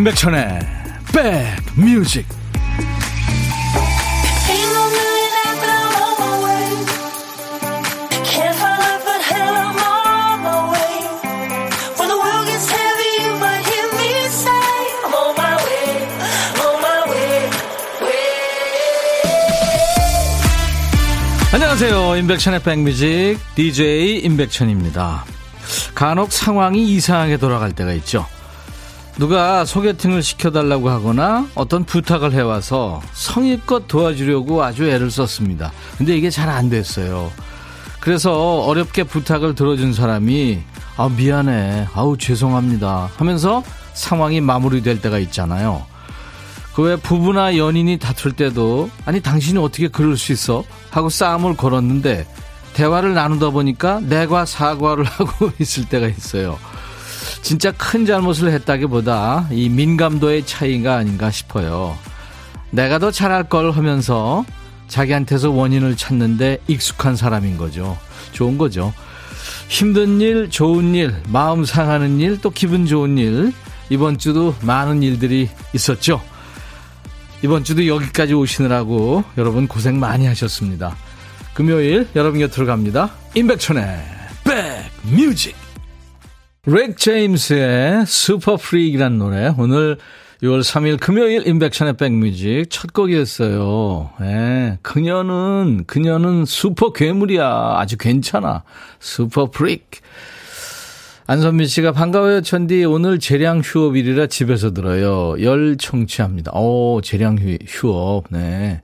임백천의 백뮤직. 안녕하세요. 임백천의 백뮤직. DJ 임백천입니다. 간혹 상황이 이상하게 돌아갈 때가 있죠 누가 소개팅을 시켜달라고 하거나 어떤 부탁을 해와서 성의껏 도와주려고 아주 애를 썼습니다. 근데 이게 잘 안 됐어요. 그래서 어렵게 부탁을 들어준 사람이 아 미안해 아우 죄송합니다 하면서 상황이 마무리될 때가 있잖아요. 그 외 부부나 연인이 다툴 때도 아니 당신이 어떻게 그럴 수 있어 하고 싸움을 걸었는데 대화를 나누다 보니까 내가 사과를 하고 있을 때가 있어요. 진짜 큰 잘못을 했다기보다 이 민감도의 차이가 아닌가 싶어요. 내가 더 잘할 걸 하면서 자기한테서 원인을 찾는데 익숙한 사람인 거죠. 좋은 거죠. 힘든 일, 좋은 일, 마음 상하는 일, 또 기분 좋은 일. 이번 주도 많은 일들이 있었죠. 이번 주도 여기까지 오시느라고 여러분 고생 많이 하셨습니다. 금요일 여러분 곁으로 갑니다. 임백천의 백뮤직. 릭 제임스의 Super Freak이라는 노래 오늘 6월 3일 금요일 임백천의 백뮤직 첫 곡이었어요. 예, 그녀는 그녀는 슈퍼 괴물이야. 아주 괜찮아. Super Freak. 안선민 씨가 반가워요, 천디. 오늘 재량 휴업일이라 집에서 들어요. 열청취합니다. 오, 재량 휴업. 네.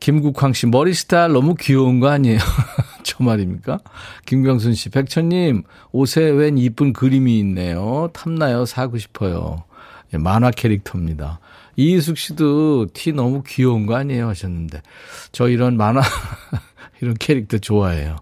김국황 씨, 머리 스타일 너무 귀여운 거 아니에요? 저 말입니까? 김경순 씨, 백천님, 옷에 웬 이쁜 그림이 있네요. 탐나요? 사고 싶어요. 예, 만화 캐릭터입니다. 이희숙 씨도 티 너무 귀여운 거 아니에요? 하셨는데. 저 이런 만화, 이런 캐릭터 좋아해요.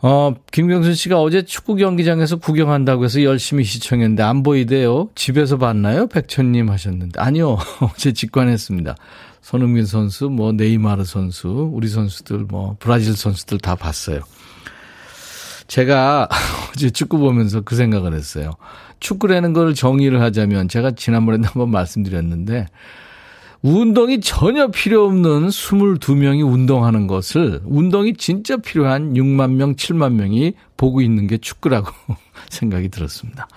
어, 김경순 씨가 어제 축구 경기장에서 구경한다고 해서 열심히 시청했는데 안 보이대요. 집에서 봤나요? 백천님 하셨는데. 아니요. 어제 직관했습니다. 손흥민 선수, 뭐 네이마르 선수, 우리 선수들, 뭐 브라질 선수들 다 봤어요. 제가 어제 축구 보면서 그 생각을 했어요. 축구라는 걸 정의를 하자면 제가 지난번에 한번 말씀드렸는데 운동이 전혀 필요 없는 22명이 운동하는 것을 운동이 진짜 필요한 6만 명, 7만 명이 보고 있는 게 축구라고 생각이 들었습니다.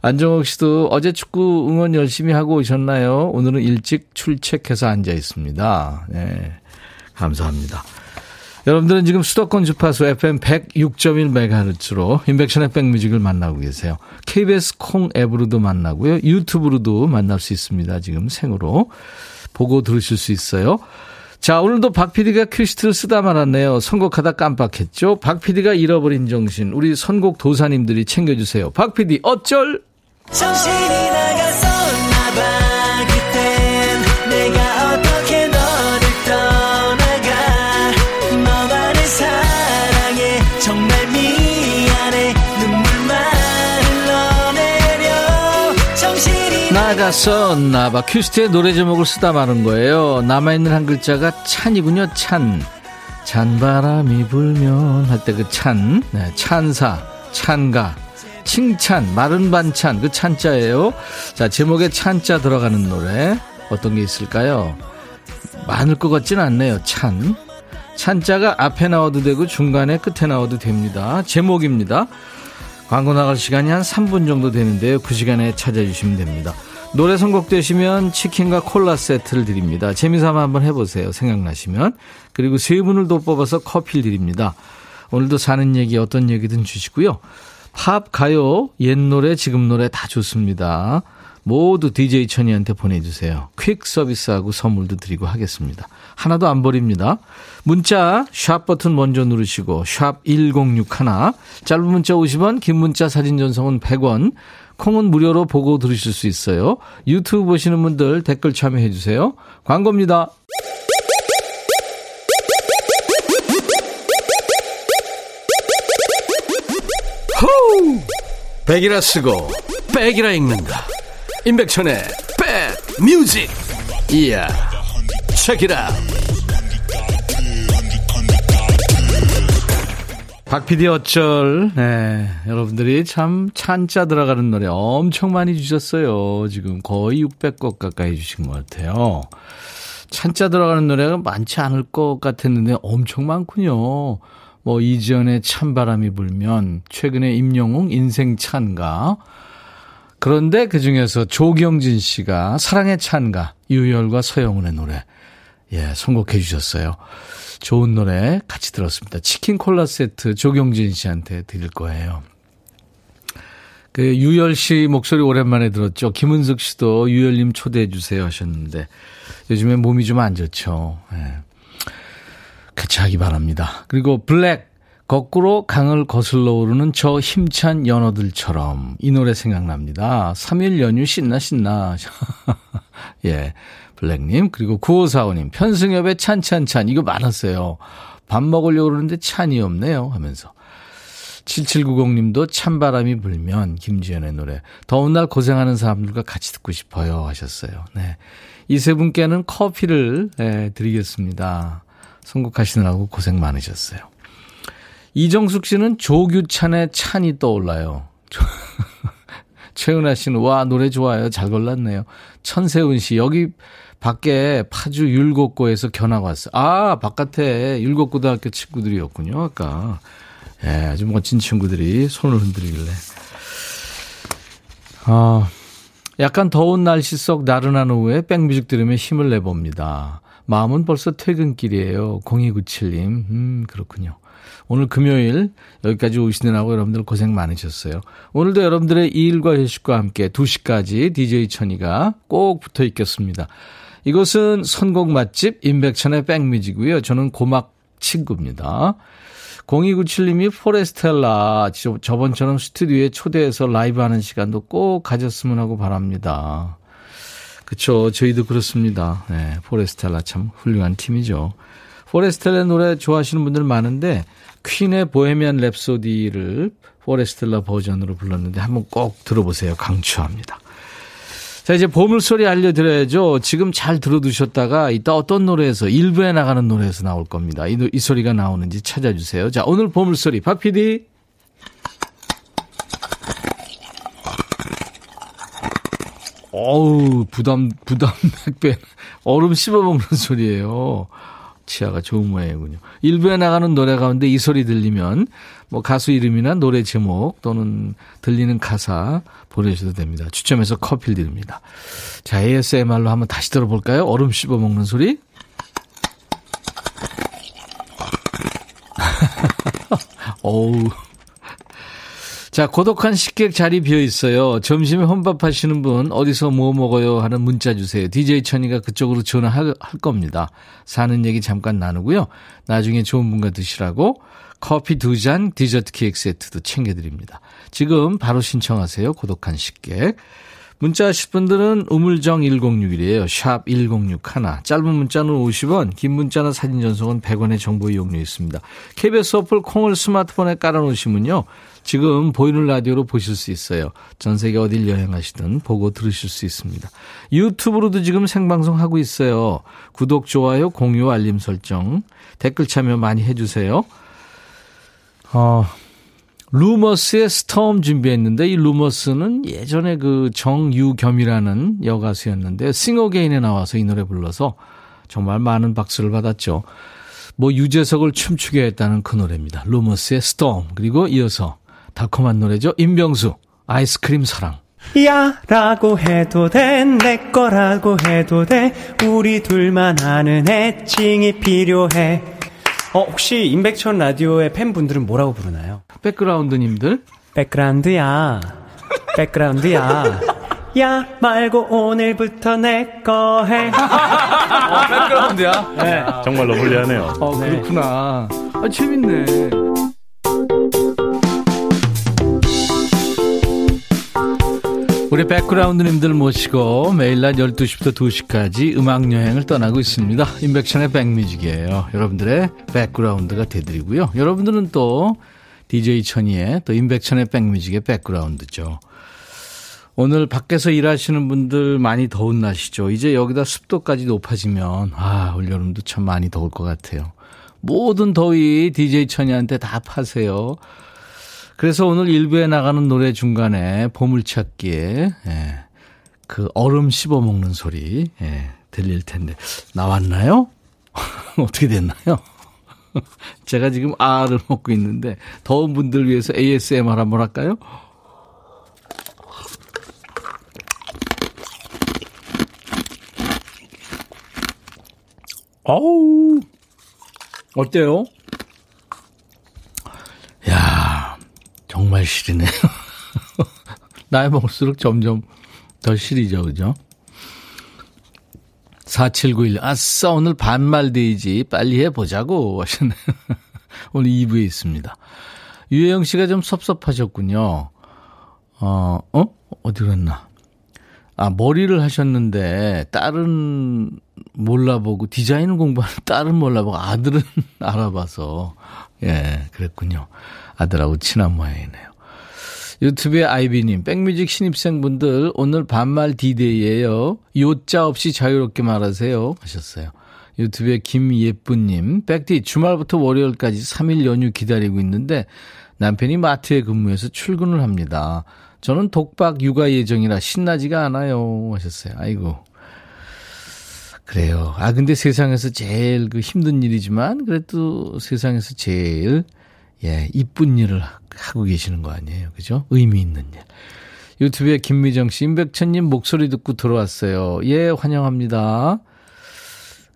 안정옥 씨도 어제 축구 응원 열심히 하고 오셨나요? 오늘은 일찍 출첵해서 앉아 있습니다. 네. 감사합니다. 여러분들은 지금 수도권 주파수 FM 106.1MHz로 인백션의 백뮤직을 만나고 계세요. KBS 콩 앱으로도 만나고요. 유튜브로도 만날 수 있습니다. 지금 생으로. 보고 들으실 수 있어요. 자, 오늘도 박 PD가 퀴스트를 쓰다 말았네요. 선곡하다 깜빡했죠. 박 PD가 잃어버린 정신. 우리 선곡 도사님들이 챙겨주세요. 박 PD, 어쩔? 정신이 나갔 정신이 나갔었나 봐 큐스트의 노래 제목을 쓰다 마는 거예요 남아있는 한 글자가 찬이군요 찬 찬바람이 불면 할 때 그 찬, 네, 찬사, 찬가 칭찬, 마른 반찬, 그 찬자예요. 자, 제목에 찬자 들어가는 노래. 어떤 게 있을까요? 많을 것 같진 않네요. 찬. 찬자가 앞에 나와도 되고 중간에 끝에 나와도 됩니다. 제목입니다. 광고 나갈 시간이 한 3분 정도 되는데요. 그 시간에 찾아주시면 됩니다. 노래 선곡되시면 치킨과 콜라 세트를 드립니다. 재미삼아 한번 해보세요. 생각나시면. 그리고 세 분을 더 뽑아서 커피를 드립니다. 오늘도 사는 얘기 어떤 얘기든 주시고요. 팝, 가요, 옛 노래, 지금 노래 다 좋습니다. 모두 DJ 천이한테 보내주세요. 퀵 서비스하고 선물도 드리고 하겠습니다. 하나도 안 버립니다. 문자 샵 버튼 먼저 누르시고 샵 1061, 짧은 문자 50원, 긴 문자 사진 전송은 100원, 콩은 무료로 보고 들으실 수 있어요. 유튜브 보시는 분들 댓글 참여해 주세요. 광고입니다. 호우! 백이라 쓰고 백이라 읽는다. 임백천의 백 뮤직. 이야. 책이라. 박PD 어쩔, 네. 여러분들이 참 찬자 들어가는 노래 엄청 많이 주셨어요. 지금 거의 600곡 가까이 주신 것 같아요. 찬자 들어가는 노래가 많지 않을 것 같았는데 엄청 많군요. 뭐 이지연의 찬바람이 불면, 최근에 임영웅 인생 찬가. 그런데 그 중에서 조경진 씨가 사랑의 찬가, 유열과 서영훈의 노래, 예, 선곡해 주셨어요. 좋은 노래 같이 들었습니다. 치킨 콜라 세트 조경진 씨한테 드릴 거예요. 그 유열 씨 목소리 오랜만에 들었죠. 김은숙 씨도 유열님 초대해 주세요 하셨는데 요즘에 몸이 좀 안 좋죠. 네. 같이 하기 바랍니다. 그리고 블랙 거꾸로 강을 거슬러 오르는 저 힘찬 연어들처럼 이 노래 생각납니다. 3일 연휴 신나 신나. 예. 블랙님, 그리고 9545님, 편승엽의 찬찬찬, 이거 많았어요. 밥 먹으려고 그러는데 찬이 없네요. 하면서. 7790님도 찬바람이 불면 김지연의 노래. 더운 날 고생하는 사람들과 같이 듣고 싶어요. 하셨어요. 네. 이 세 분께는 커피를 네, 드리겠습니다. 선곡하시느라고 고생 많으셨어요. 이정숙 씨는 조규찬의 찬이 떠올라요. 최은아 씨는 와 노래 좋아요. 잘 골랐네요. 천세훈 씨 여기 밖에 파주 율곡고에서 견학 왔어요. 아, 바깥에 율곡고등학교 친구들이었군요, 아까. 예, 아주 멋진 친구들이 손을 흔들길래. 아, 약간 더운 날씨 속 나른한 오후에 백뮤직 들으며 힘을 내봅니다. 마음은 벌써 퇴근길이에요. 0297님. 음, 그렇군요. 오늘 금요일 여기까지 오시느라고 여러분들 고생 많으셨어요. 오늘도 여러분들의 일과 휴식과 함께 2시까지 DJ 천이가 꼭 붙어 있겠습니다. 이곳은 선곡 맛집 임백천의 백뮤직이고요. 저는 고막 친구입니다. 0297님이 포레스텔라 저번처럼 스튜디오에 초대해서 라이브 하는 시간도 꼭 가졌으면 하고 바랍니다. 그쵸. 저희도 그렇습니다. 네, 포레스텔라 참 훌륭한 팀이죠. 포레스텔라 노래 좋아하시는 분들 많은데 퀸의 보헤미안 랩소디를 포레스텔라 버전으로 불렀는데 한번 꼭 들어보세요. 강추합니다. 자, 이제 보물소리 알려드려야죠. 지금 잘 들어두셨다가 이따 어떤 노래에서, 일부에 나가는 노래에서 나올 겁니다. 이, 이 소리가 나오는지 찾아주세요. 자, 오늘 보물소리, 박 PD. 어우, 부담, 부담 백배. 얼음 씹어먹는 소리예요. 치아가 좋은 모양이군요. 일부에 나가는 노래 가운데 이 소리 들리면 뭐 가수 이름이나 노래 제목 또는 들리는 가사 보내주셔도 됩니다. 추첨해서 커피를 드립니다. 자, ASMR로 한번 다시 들어볼까요? 얼음 씹어 먹는 소리. 어우. 자, 고독한 식객 자리 비어 있어요. 점심에 혼밥 하시는 분 어디서 뭐 먹어요 하는 문자 주세요. DJ 천이가 그쪽으로 전화할 겁니다. 사는 얘기 잠깐 나누고요. 나중에 좋은 분과 드시라고 커피 두 잔, 디저트 케이크 세트도 챙겨 드립니다. 지금 바로 신청하세요. 고독한 식객. 문자 하실 분들은 우물정 1061이에요. 샵 1061. 짧은 문자는 50원, 긴 문자는 사진 전송은 100원의 정보 이용료 있습니다. KBS 어플 콩을 스마트폰에 깔아놓으시면요. 지금 보이는 라디오로 보실 수 있어요. 전 세계 어딜 여행하시든 보고 들으실 수 있습니다. 유튜브로도 지금 생방송 하고 있어요. 구독, 좋아요, 공유, 알림 설정, 댓글 참여 많이 해주세요. 어, 루머스의 Storm 준비했는데 이 루머스는 예전에 그 정유겸이라는 여가수였는데 싱어게인에 나와서 이 노래 불러서 정말 많은 박수를 받았죠. 뭐 유재석을 춤추게 했다는 그 노래입니다. 루머스의 Storm 그리고 이어서 달콤한 노래죠. 임병수 아이스크림 사랑. 야 라고 해도 돼 내 거라고 해도 돼 우리 둘만 아는 애칭이 필요해 어, 혹시 임백천 라디오의 팬분들은 뭐라고 부르나요? 백그라운드님들? 백그라운드야. 백그라운드야. 야 말고 오늘부터 내 거 해. 어, 백그라운드야? 네. 정말로 불리하네요. 어, 그렇구나. 아, 재밌네. 우리 백그라운드님들 모시고 매일 낮 12시부터 2시까지 음악여행을 떠나고 있습니다. 인백션의 백뮤직이에요. 여러분들의 백그라운드가 되드리고요. 여러분들은 또 DJ 천이의 또 인백션의 백뮤직의 백그라운드죠. 오늘 밖에서 일하시는 분들 많이 더운 날씨죠. 이제 여기다 습도까지 높아지면 아, 올여름도 참 많이 더울 것 같아요. 모든 더위 DJ 천이한테 다 파세요. 그래서 오늘 일부에 나가는 노래 중간에 보물찾기에 예, 그 얼음 씹어 먹는 소리 예, 들릴 텐데 나왔나요? 어떻게 됐나요? 제가 지금 알을 먹고 있는데 더운 분들 위해서 ASMR 한번 할까요? 어우, 어때요? 야 정말 시리네요. 나이 먹을수록 점점 더 시리죠, 그죠? 4791. 아싸, 오늘 반말 데이지. 빨리 해보자고. 하셨네요. 오늘 2부에 있습니다. 유혜영 씨가 좀 섭섭하셨군요. 어, 어? 어디 갔나? 아, 머리를 하셨는데, 딸은 몰라보고, 디자인 공부하는 딸은 몰라보고, 아들은 알아봐서, 예, 그랬군요. 아들하고 친한 모양이네요. 유튜브의 아이비님, 백뮤직 신입생분들, 오늘 반말 디데이예요 요자 없이 자유롭게 말하세요. 하셨어요. 유튜브의 김예쁘님, 백디, 주말부터 월요일까지 3일 연휴 기다리고 있는데, 남편이 마트에 근무해서 출근을 합니다. 저는 독박 육아 예정이라 신나지가 않아요. 하셨어요. 아이고. 그래요. 아, 근데 세상에서 제일 그 힘든 일이지만, 그래도 세상에서 제일, 예, 이쁜 일을 하고 계시는 거 아니에요. 그죠? 의미 있는 일. 유튜브에 김미정 씨, 임백천님 목소리 듣고 들어왔어요. 예, 환영합니다.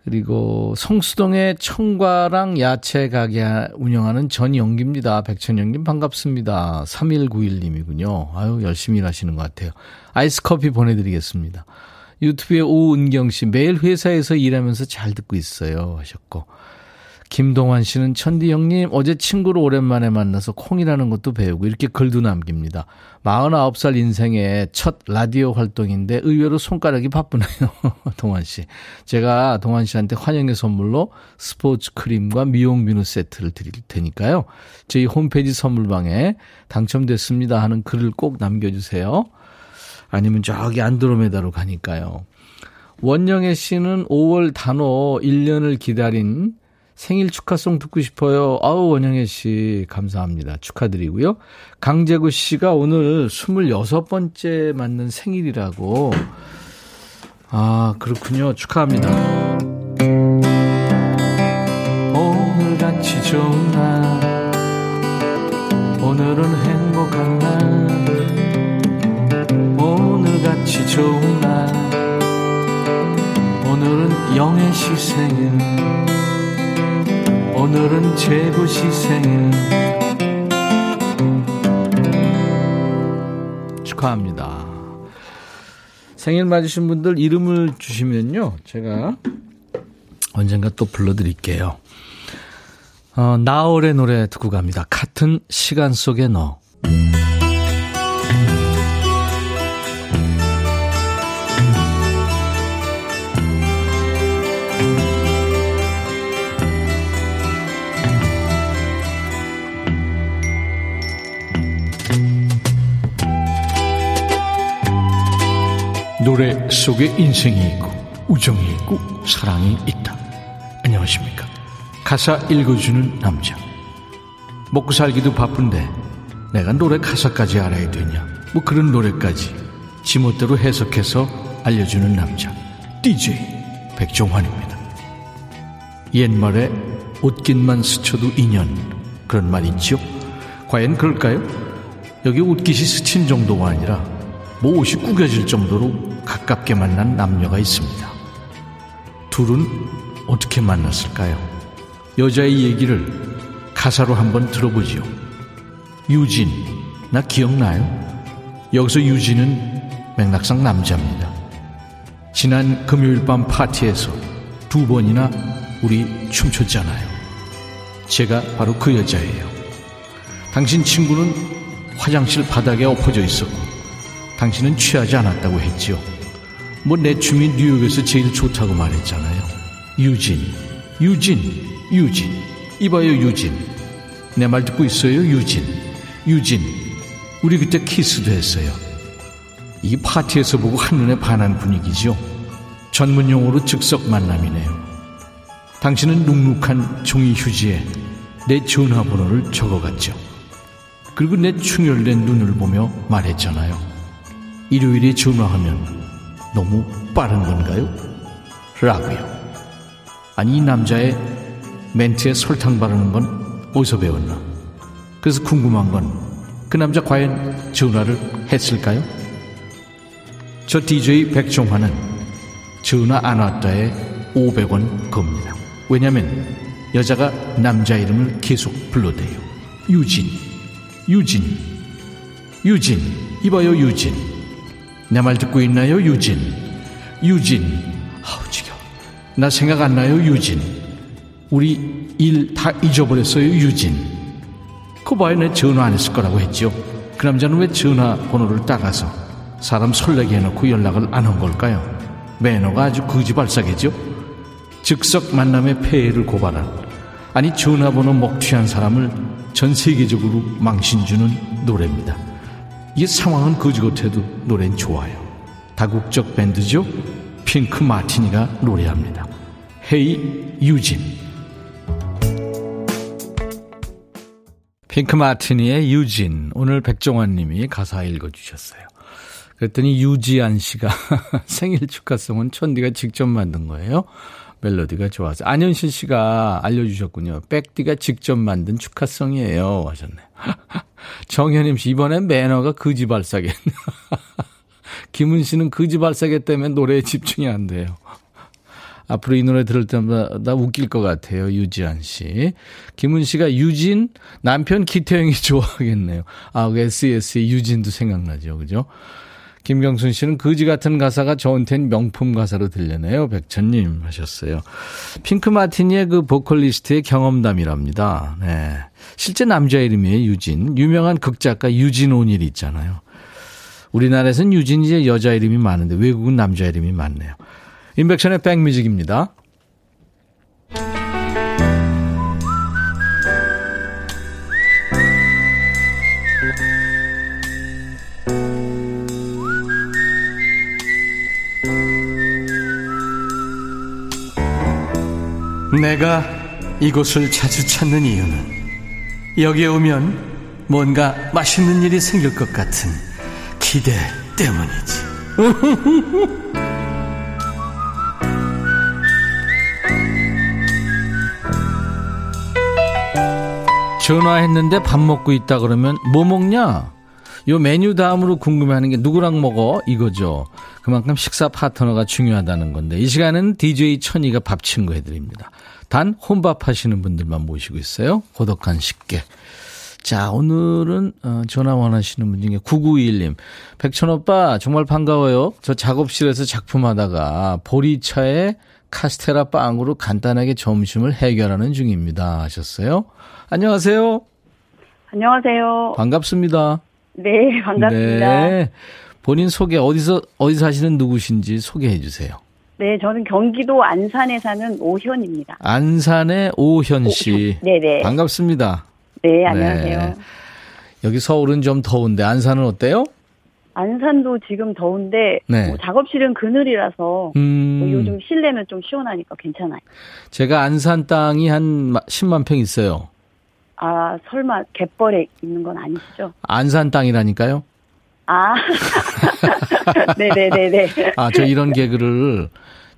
그리고 성수동에 청과랑 야채 가게 운영하는 전영기입니다. 백천영님 반갑습니다. 3191님이군요. 아유, 열심히 일하시는 것 같아요. 아이스 커피 보내드리겠습니다. 유튜브에 오은경 씨, 매일 회사에서 일하면서 잘 듣고 있어요. 하셨고. 김동환 씨는 천디 형님 어제 친구를 오랜만에 만나서 콩이라는 것도 배우고 이렇게 글도 남깁니다. 49살 인생의 첫 라디오 활동인데 의외로 손가락이 바쁘네요. 동환 씨. 제가 동환 씨한테 환영의 선물로 스포츠 크림과 미용 비누 세트를 드릴 테니까요. 저희 홈페이지 선물방에 당첨됐습니다 하는 글을 꼭 남겨주세요. 아니면 저기 안드로메다로 가니까요. 원영애 씨는 5월 단오 1년을 기다린 생일 축하송 듣고 싶어요. 아우, 원영애 씨, 감사합니다. 축하드리고요. 강재구 씨가 오늘 26번째 맞는 생일이라고. 아, 그렇군요. 축하합니다. 오늘 같이 좋은 날, 오늘은 행복한 오늘은 제부 시 생일 축하합니다. 생일 맞으신 분들 이름을 주시면요. 제가 언젠가 또 불러드릴게요. 어, 나월의 노래 듣고 갑니다. 같은 시간 속에 너. 노래 속에 인생이 있고 우정이 있고 사랑이 있다. 안녕하십니까. 가사 읽어주는 남자. 먹고 살기도 바쁜데 내가 노래 가사까지 알아야 되냐. 뭐 그런 노래까지 지멋대로 해석해서 알려주는 남자. DJ 백종환입니다. 옛말에 옷깃만 스쳐도 인연 그런 말 있죠? 과연 그럴까요? 여기 옷깃이 스친 정도가 아니라 뭐 옷이 구겨질 정도로 가깝게 만난 남녀가 있습니다. 둘은 어떻게 만났을까요? 여자의 얘기를 가사로 한번 들어보지요. 유진, 나 기억나요? 여기서 유진은 맥락상 남자입니다. 지난 금요일 밤 파티에서 두 번이나 우리 춤췄잖아요. 제가 바로 그 여자예요. 당신 친구는 화장실 바닥에 엎어져 있었고, 당신은 취하지 않았다고 했지요. 뭐 내 춤이 뉴욕에서 제일 좋다고 말했잖아요. 유진, 유진, 유진. 이봐요, 유진. 내 말 듣고 있어요, 유진. 유진. 우리 그때 키스도 했어요. 이 파티에서 보고 한눈에 반한 분위기죠. 전문 용어로 즉석 만남이네요. 당신은 눅눅한 종이 휴지에 내 전화번호를 적어갔죠. 그리고 내 충혈된 눈을 보며 말했잖아요. 일요일에 전화하면 너무 빠른 건가요? 라고요. 아니, 이 남자의 멘트에 설탕 바르는 건 어디서 배웠나? 그래서 궁금한 건 그 남자 과연 전화를 했을까요? 저 DJ 백종환은 전화 안 왔다에 500원 겁니다. 왜냐면 여자가 남자 이름을 계속 불러대요. 유진, 유진, 유진, 이봐요 유진. 내 말 듣고 있나요 유진? 유진, 아우 지겨. 나 생각 안 나요 유진. 우리 일 다 잊어버렸어요 유진. 그 봐요 내 전화 안 했을 거라고 했죠. 그 남자는 왜 전화번호를 따가서 사람 설레게 해놓고 연락을 안 한 걸까요? 매너가 아주 거지발사겠죠? 즉석 만남의 폐해를 고발한 아니 전화번호 먹튀한 사람을 전 세계적으로 망신주는 노래입니다. 이 상황은 거지 같아도 노래는 좋아요. 다국적 밴드죠? 핑크 마티니가 노래합니다. 헤이 유진 핑크 마티니의 유진 오늘 백종원 님이 가사 읽어주셨어요. 그랬더니 유지안 씨가 생일 축하송은 천디가 직접 만든 거예요. 멜로디가 좋아서. 안현실 씨가 알려주셨군요. 백디가 직접 만든 축하송이에요. 하셨네요. 정현임 씨, 이번엔 매너가 거지발싸개네. 김은 씨는 거지발싸개 때문에 노래에 집중이 안 돼요. 앞으로 이 노래 들을 때마다 웃길 것 같아요. 유지한 씨. 김은 씨가 유진, 남편 기태영이 좋아하겠네요. 아, 그 SES의 유진도 생각나죠. 그죠? 김경순 씨는 거지 같은 가사가 저한테는 명품 가사로 들리네요. 백천님 하셨어요. 핑크 마티니의 그 보컬리스트의 경험담이랍니다. 네. 실제 남자 이름이에요. 유진. 유명한 극작가 유진 오닐 있잖아요. 우리나라에서는 유진 이제 여자 이름이 많은데 외국은 남자 이름이 많네요. 임백천의 백뮤직입니다. 내가 이곳을 자주 찾는 이유는 여기에 오면 뭔가 맛있는 일이 생길 것 같은 기대 때문이지. 전화했는데 밥 먹고 있다 그러면 뭐 먹냐? 요 메뉴 다음으로 궁금해하는 게 누구랑 먹어? 이거죠. 그만큼 식사 파트너가 중요하다는 건데 이 시간은 DJ 천이가 밥 친구 해드립니다. 단 혼밥 하시는 분들만 모시고 있어요. 고독한 식객. 자, 오늘은 어, 전화 원하시는 분 중에 9921님. 백천 오빠 정말 반가워요. 저 작업실에서 작품하다가 보리차에 카스테라 빵으로 간단하게 점심을 해결하는 중입니다. 하셨어요. 안녕하세요. 안녕하세요. 반갑습니다. 네, 반갑습니다. 네. 본인 소개 어디서 어디 사시는 누구신지 소개해 주세요. 네, 저는 경기도 안산에 사는 오현입니다. 안산의 오현 씨. 네, 네. 반갑습니다. 네, 안녕하세요. 네. 여기 서울은 좀 더운데 안산은 어때요? 안산도 지금 더운데 네. 뭐 작업실은 그늘이라서 음... 뭐 요즘 실내면 좀 시원하니까 괜찮아요. 제가 안산 땅이 한 10만 평 있어요. 아, 설마 갯벌에 있는 건 아니시죠? 안산 땅이라니까요? 아. 네네네네. 아, 저 이런 개그를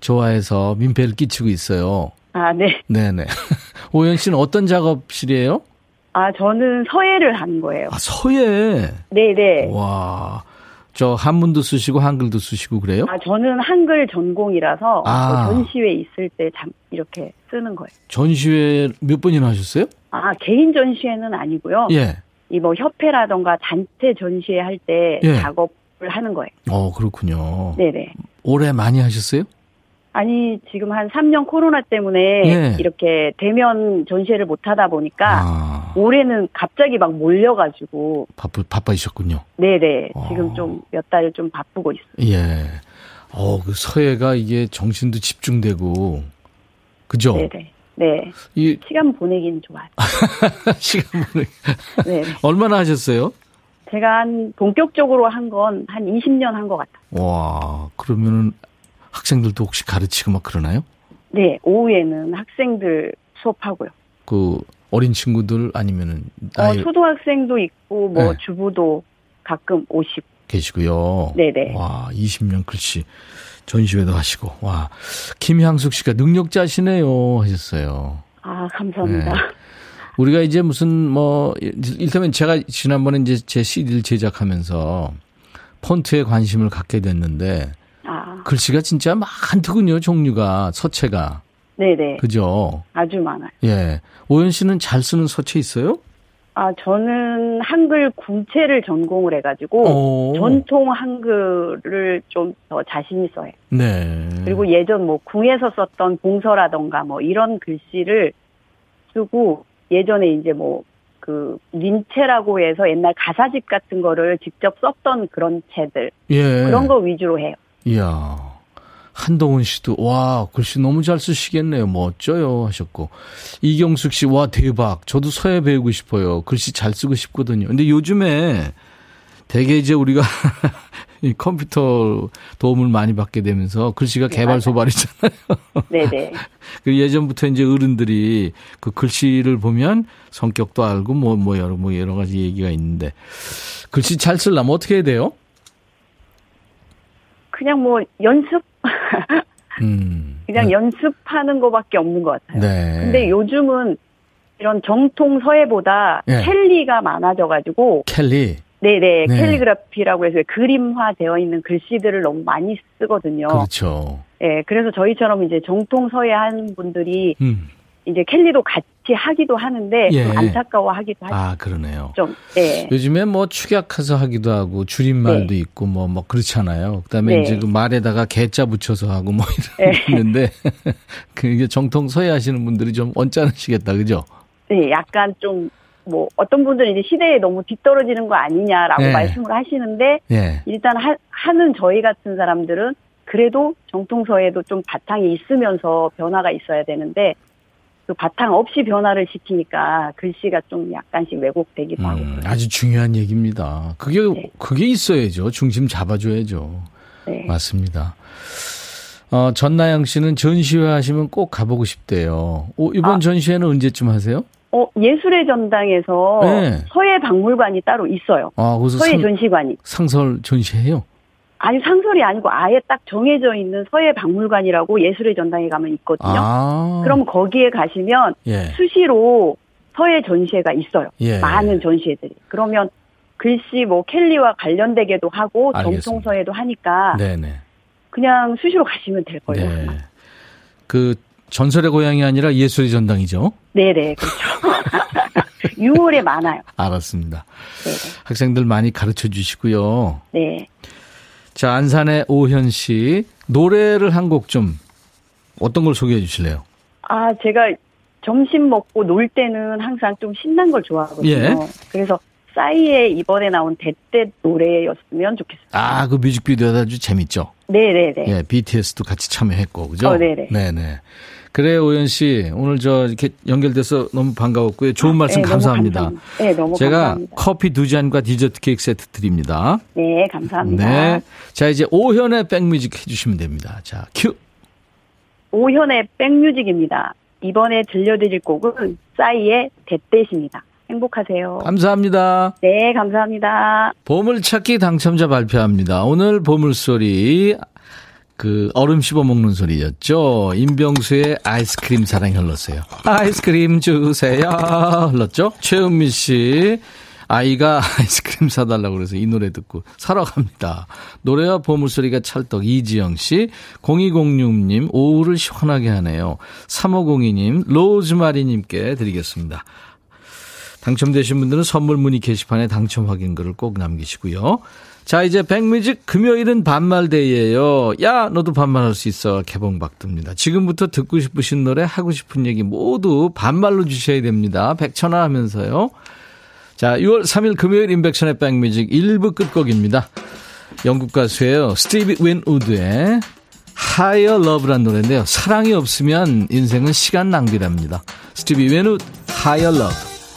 좋아해서 민폐를 끼치고 있어요. 아, 네. 네네. 오현 씨는 어떤 작업실이에요? 아, 저는 서예를 하는 거예요. 아, 서예? 네네. 와. 저 한문도 쓰시고 한글도 쓰시고 그래요? 아 저는 한글 전공이라서 아. 뭐 전시회 있을 때 잠, 이렇게 쓰는 거예요. 전시회 몇 번이나 하셨어요? 아 개인 전시회는 아니고요. 예. 이 뭐 협회라던가 단체 전시회 할때 예. 작업을 하는 거예요. 어 그렇군요. 네네. 올해 많이 하셨어요? 아니 지금 한 3년 코로나 때문에 예. 이렇게 대면 전시회를 못 하다 보니까 아. 올해는 갑자기 막 몰려가지고 바쁘 바빠지셨군요. 네네 어. 지금 좀 몇 달 좀 바쁘고 있어요. 예. 어 그 서예가 이게 정신도 집중되고 그죠? 네네. 네. 이 시간 보내기는 좋아요. 시간 보내기. 네. 얼마나 하셨어요? 제가 한 본격적으로 한 건 한 20년 한 것 같아요. 와, 그러면은 학생들도 혹시 가르치고 막 그러나요? 네, 오후에는 학생들 수업하고요. 그 어린 친구들 아니면은 어, 초등학생도 있고 뭐 네. 주부도 가끔 오시고 계시고요. 네네. 와, 20년 글씨 전시회도 하시고 와 김향숙 씨가 능력자시네요 하셨어요. 아 감사합니다. 네. 우리가 이제 무슨 뭐 일테면 제가 지난번에 이제 제 CD를 제작하면서 폰트에 관심을 갖게 됐는데 아. 글씨가 진짜 많더군요 종류가 서체가. 네네. 그죠. 아주 많아요. 예. 오연 씨는 잘 쓰는 서체 있어요? 아, 저는 한글 궁체를 전공을 해가지고, 오. 전통 한글을 좀 더 자신 있어 해. 네. 그리고 예전 뭐 궁에서 썼던 봉서라던가 뭐 이런 글씨를 쓰고, 예전에 이제 뭐, 그, 민체라고 해서 옛날 가사집 같은 거를 직접 썼던 그런 채들. 예. 그런 거 위주로 해요. 이야. 한동훈 씨도 와 글씨 너무 잘 쓰시겠네요. 멋져요 하셨고 이경숙 씨 와 대박. 저도 서예 배우고 싶어요. 글씨 잘 쓰고 싶거든요. 근데 요즘에 되게 이제 우리가 이 컴퓨터 도움을 많이 받게 되면서 글씨가 네, 개발 소발이잖아요. 네네. 그 예전부터 이제 어른들이 그 글씨를 보면 성격도 알고 뭐뭐 뭐 여러 뭐 여러 가지 얘기가 있는데 글씨 잘 쓰려면 어떻게 해야 돼요? 그냥 뭐 연습 음. 그냥 네. 연습하는 것밖에 없는 것 같아요. 네. 근데 요즘은 이런 정통 서예보다 네. 캘리가 많아져가지고 캘리. 네네 네. 캘리그라피라고 해서 그림화 되어 있는 글씨들을 너무 많이 쓰거든요. 그렇죠. 네, 그래서 저희처럼 이제 정통 서예 하는 분들이 음. 이제 캘리도 같이 하기도 하는데 예. 안타까워하기도 하죠. 아 그러네요. 좀 네. 요즘에 뭐 축약해서 하기도 하고 줄임말도 네. 있고 뭐뭐 뭐 그렇잖아요. 그다음에 네. 이제 그 말에다가 개자 붙여서 하고 뭐 이런 네. 있는데 그게 정통 서예 하시는 분들이 좀 언짢으시겠다, 그죠? 네, 약간 좀. 뭐 어떤 분들은 이제 시대에 너무 뒤떨어지는 거 아니냐라고 네. 말씀을 하시는데 네. 일단 하, 하는 저희 같은 사람들은 그래도 정통서에도 좀 바탕이 있으면서 변화가 있어야 되는데 그 바탕 없이 변화를 시키니까 글씨가 좀 약간씩 왜곡되기도 음, 하고. 아주 중요한 얘기입니다. 그게 네. 그게 있어야죠. 중심 잡아줘야죠. 네. 맞습니다. 어, 전나영 씨는 전시회 하시면 꼭 가보고 싶대요. 오, 이번 아, 전시회는 언제쯤 하세요? 어, 예술의 전당에서 네. 서예 박물관이 따로 있어요. 아, 서예 상, 전시관이. 상설 전시해요? 아니 상설이 아니고 아예 딱 정해져 있는 서예 박물관이라고 예술의 전당에 가면 있거든요. 아. 그럼 거기에 가시면 예. 수시로 서예 전시회가 있어요. 예. 많은 전시회들이. 그러면 글씨 뭐 켈리와 관련되게도 하고 정통 서예도 하니까 네네. 그냥 수시로 가시면 될 거예요. 네. 그 전설의 고향이 아니라 예술의 전당이죠. 네네 그렇죠. 6월에 많아요. 알았습니다. 네네. 학생들 많이 가르쳐 주시고요. 네. 자, 안산의 오현 씨. 노래를 한 곡 좀 어떤 걸 소개해 주실래요? 아, 제가 점심 먹고 놀 때는 항상 좀 신난 걸 좋아하거든요. 예. 그래서 싸이의 이번에 나온 대대 노래였으면 좋겠어요. 아, 그 뮤직비디오도 아주 재밌죠? 네네네. 예, BTS도 같이 참여했고, 그죠? 어, 네네. 네네. 그래 오연 씨 오늘 저 이렇게 연결돼서 너무 반가웠고요. 좋은 아, 말씀 네, 감사합니다. 너무 네, 너무 제가 감사합니다. 커피 두 잔과 디저트 케이크 세트 드립니다. 네, 감사합니다. 네. 자, 이제 오현의 백뮤직 해주시면 됩니다. 자, 큐. 오현의 백뮤직입니다. 이번에 들려드릴 곡은 싸이의 대댓입니다. 행복하세요. 감사합니다. 네, 감사합니다. 보물찾기 당첨자 발표합니다. 오늘 보물소리 그 얼음 씹어 먹는 소리였죠. 임병수의 아이스크림 사랑 흘렀어요. 아이스크림 주세요. 흘렀죠. 최은미 씨. 아이가 아이스크림 사달라고 그래서 이 노래 듣고 사러 갑니다. 노래와 보물소리가 찰떡 이지영 씨, 0206님, 오후를 시원하게 하네요. 3502님, 로즈마리님께 드리겠습니다. 당첨되신 분들은 선물 문의 게시판에 당첨 확인글을 꼭 남기시고요. 자, 이제 백뮤직 금요일은 반말데이예요. 야, 너도 반말할 수 있어. 개봉박 듭니다. 지금부터 듣고 싶으신 노래, 하고 싶은 얘기 모두 반말로 주셔야 됩니다. 백천화 하면서요. 자, 6월 3일 금요일 인백션의 백뮤직 1부 끝곡입니다. 영국 가수예요. 스티비 윈우드의 Higher Love란 노래인데요. 사랑이 없으면 인생은 시간 낭비랍니다. 스티비 윈우드 Higher Love.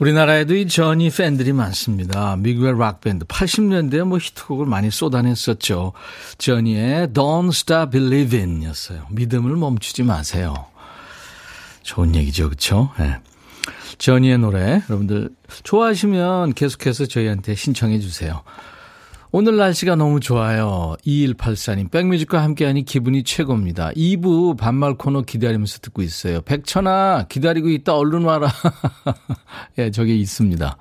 우리나라에도 이 저니 팬들이 많습니다. 미국의 락밴드 80년대에 뭐 히트곡을 많이 쏟아냈었죠. 저니의 Don't Stop Believing 였어요. 믿음을 멈추지 마세요. 좋은 얘기죠. 그렇죠? 네. 저니의 노래 여러분들 좋아하시면 계속해서 저희한테 신청해 주세요. 오늘 날씨가 너무 좋아요. 2184님, 백뮤직과 함께하니 기분이 최고입니다. 2부 반말 코너 기다리면서 듣고 있어요. 백천아, 기다리고 있다, 얼른 와라. 예, 저기 있습니다.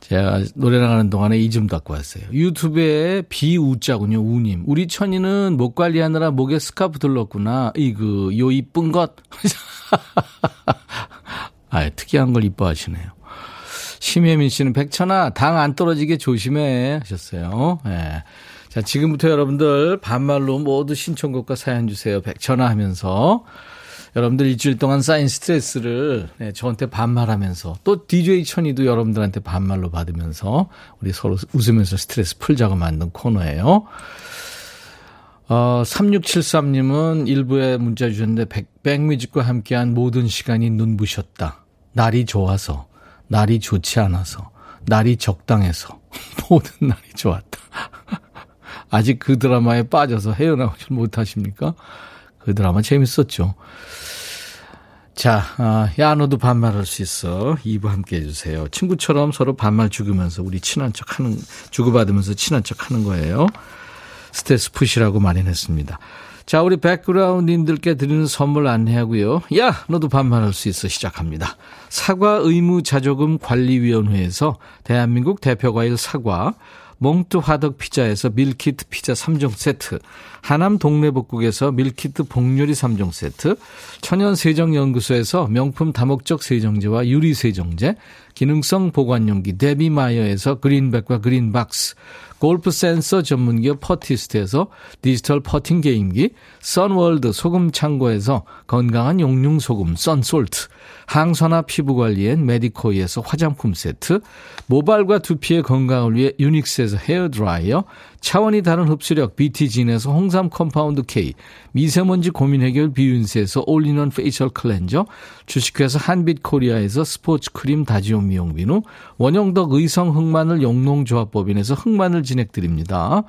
제가 노래 나가는 동안에 이좀 갖고 왔어요. 유튜브에 비우자군요, 우님. 우리 천이는 목 관리하느라 목에 스카프 들렀구나. 이그, 요 이쁜 것. 아, 특이한 걸 이뻐하시네요. 심혜민 씨는 백천아, 당 안 떨어지게 조심해 하셨어요. 예. 네. 자, 지금부터 여러분들 반말로 모두 신청곡과 사연 주세요. 백천아 하면서. 여러분들 일주일 동안 쌓인 스트레스를 네, 저한테 반말하면서 또 DJ 천이도 여러분들한테 반말로 받으면서 우리 서로 웃으면서 스트레스 풀자고 만든 코너예요. 어, 3673님은 일부에 문자 주셨는데, 백, 백뮤직과 함께한 모든 시간이 눈부셨다. 날이 좋아서, 날이 좋지 않아서, 날이 적당해서, 모든 날이 좋았다. 아직 그 드라마에 빠져서 헤어나오질 못하십니까? 그 드라마 재밌었죠. 자, 아, 야, 너도 반말할 수 있어. 2부 함께 해주세요. 친구처럼 서로 반말 죽으면서 우리 친한 척 하는, 주고받으면서 친한 척 하는 거예요. 스트레스 푸시라고 마련했습니다. 자, 우리 백그라운드님들께 드리는 선물 안내하고요. 야, 너도 반말할 수 있어 시작합니다. 사과 의무 자조금 관리위원회에서 대한민국 대표과일 사과, 몽뚜 화덕 피자에서 밀키트 피자 3종 세트, 하남 동네복국에서 밀키트 복요리 3종 세트, 천연 세정연구소에서 명품 다목적 세정제와 유리 세정제, 기능성 보관용기 데비마이어에서 그린백과 그린박스, 골프 센서 전문기업 퍼티스트에서 디지털 퍼팅 게임기, 선월드 소금 창고에서 건강한 용융 소금 썬솔트, 항산화 피부 관리엔 메디코이에서 화장품 세트, 모발과 두피의 건강을 위해 유닉스에서 헤어 드라이어, 차원이 다른 흡수력 BT진에서 홍삼 compound K, 미세먼지 고민 해결 비윤세에서 올리원 facial cleanser, 주식회사 한빛코리아에서 스포츠 크림 다지온 미용 비누, 원형덕 의성 흑마늘 영농조합법인에서 흑마늘 진행드립니다.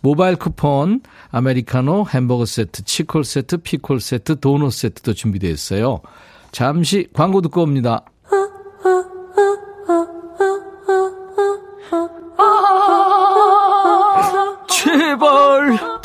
모바일 쿠폰, 아메리카노, 햄버거 세트, 치콜 세트, 피콜 세트, 도넛 세트도 준비되어 있어요. 잠시 광고 듣고 옵니다.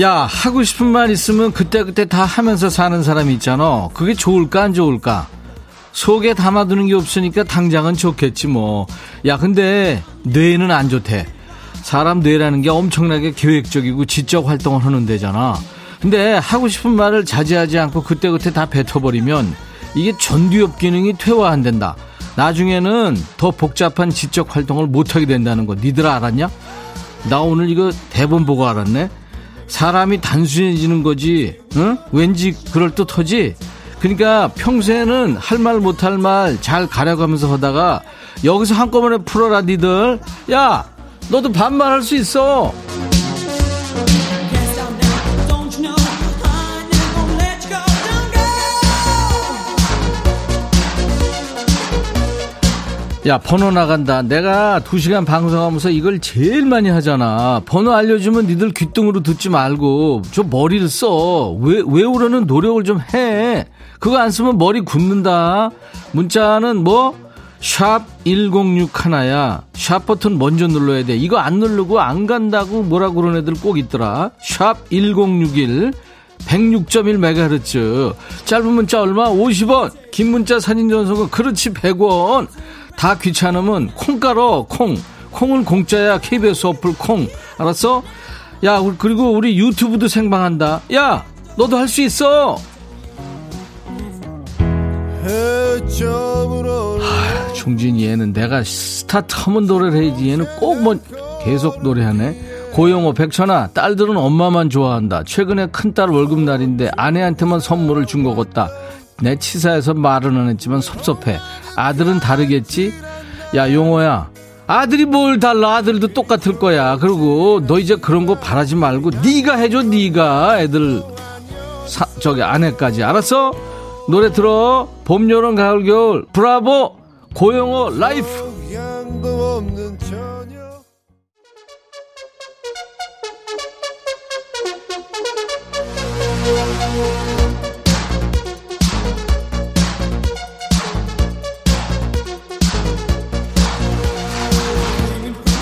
야, 하고 싶은 말 있으면 그때그때 다 하면서 사는 사람이 있잖아. 그게 좋을까, 안 좋을까? 속에 담아두는 게 없으니까 당장은 좋겠지, 뭐. 야, 근데 뇌는 안 좋대. 사람 뇌라는 게 엄청나게 계획적이고 지적 활동을 하는 데잖아. 근데 하고 싶은 말을 자제하지 않고 그때그때 다 뱉어버리면 이게 전두엽 기능이 퇴화한된다. 나중에는 더 복잡한 지적 활동을 못하게 된다는 거 니들 알았냐? 나 오늘 이거 대본 보고 알았네. 사람이 단순해지는 거지, 응? 왠지 그럴 듯하지? 그러니까 평소에는 할 말 못 할 말 잘 가려가면서 하다가 여기서 한꺼번에 풀어라 니들. 야, 너도 반말할 수 있어. 야, 번호 나간다. 내가 두 시간 방송하면서 이걸 제일 많이 하잖아. 번호 알려주면 니들 귀뚱으로 듣지 말고, 좀 머리를 써. 왜, 외우려는 노력을 좀 해. 그거 안 쓰면 머리 굳는다. 문자는 뭐? 샵 1061 하나야. 샵 버튼 먼저 눌러야 돼. 이거 안 누르고 안 간다고 뭐라 그러는 애들 꼭 있더라. 샵 1061. 106.1MHz. 짧은 문자 얼마? 50원. 긴 문자 사진 전송은 그렇지 100원. 다 귀찮으면 콩 깔어 콩. 콩은 공짜야 KBS 어플 콩. 알았어? 야 그리고 우리 유튜브도 생방한다. 야 너도 할 수 있어. 하, 중진이 얘는 내가 스타트 하면 노래를 해야지. 얘는 꼭 뭐 계속 노래하네. 고영호 백천아 딸들은 엄마만 좋아한다. 최근에 큰딸 월급날인데 아내한테만 선물을 준것 같다 내 치사해서 말은 안 했지만 섭섭해. 아들은 다르겠지? 야, 용호야. 아들이 뭘 달라? 아들도 똑같을 거야. 그리고 너 이제 그런 거 바라지 말고 네가 해줘, 네가 애들 사, 저기 아내까지 알았어? 노래 들어. 봄, 여름, 가을, 겨울. 브라보. 고영호 life.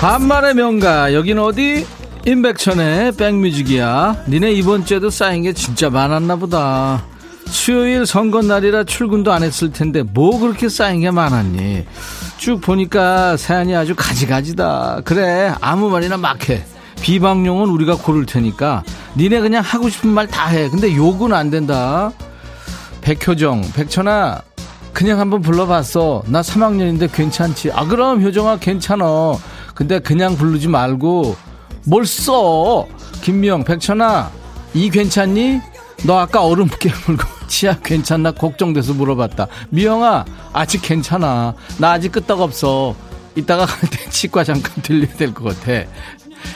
반말의 명가. 여기는 어디? 임백천의 백뮤직이야. 니네 이번 주에도 쌓인 게 진짜 많았나 보다. 수요일 선거날이라 출근도 안 했을 텐데 뭐 그렇게 쌓인 게 많았니? 쭉 보니까 사연이 아주 가지가지다. 그래 아무 말이나 막해. 비방용은 우리가 고를 테니까 니네 그냥 하고 싶은 말 다 해. 근데 욕은 안 된다. 백효정 백천아 그냥 한번 불러봤어. 나 3학년인데 괜찮지? 아 그럼 효정아 괜찮어 근데 그냥 부르지 말고 뭘 써? 김미영, 백천아, 이 괜찮니? 너 아까 얼음 깨물고 치아 괜찮나 걱정돼서 물어봤다. 미영아, 아직 괜찮아. 나 아직 끄떡 없어. 이따가 갈 때 치과 잠깐 들려야 될 것 같아.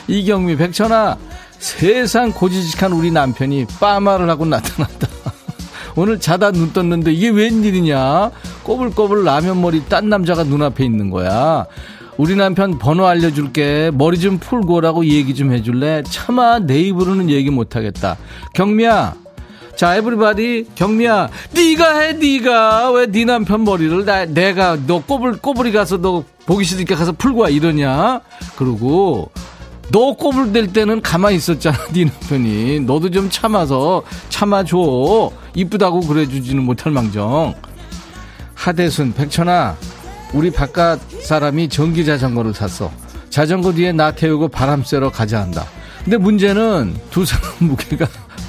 이경미, 백천아, 세상 고지식한 우리 남편이 빠마를 하고 나타났다. 오늘 자다 눈 떴는데 이게 웬일이냐? 꼬불꼬불 라면 머리 딴 남자가 눈앞에 있는 거야. 우리 남편 번호 알려줄게. 머리 좀 풀고 라고 얘기 좀 해줄래? 차마 내 입으로는 얘기 못하겠다. 경미야. 자, 에브리바디 경미야. 네가 해, 네가. 왜 네 남편 머리를 나, 내가 너 꼬불 꼬불이 가서 너 보기 싫으니까 가서 풀고 와 이러냐? 그리고 너 꼬불 될 때는 가만히 있었잖아, 네 남편이. 너도 좀 참아서 참아줘. 이쁘다고 그래주지는 못할 망정. 하대순, 백천아, 우리 바깥 사람이 전기 자전거를 샀어. 자전거 뒤에 나 태우고 바람 쐬러 가자 한다. 근데 문제는 두 사람 무게가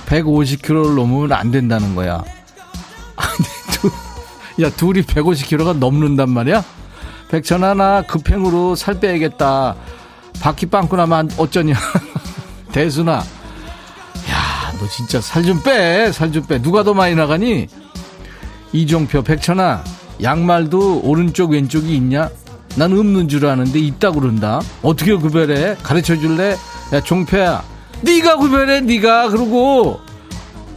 150kg를 넘으면 안 된다는 거야. 아니, 두, 야, 둘이 150kg가 넘는단 말이야? 백천아, 나 급행으로 살 빼야겠다. 바퀴 빵꾸 나면 어쩌냐. 대순아, 야, 너 진짜 살 좀 빼, 살 좀 빼. 누가 더 많이 나가니? 이종표, 백천아, 양말도 오른쪽 왼쪽이 있냐? 난 없는 줄 아는데 있다 그런다. 어떻게 구별해? 가르쳐 줄래? 야 종표야, 네가 구별해, 네가 그러고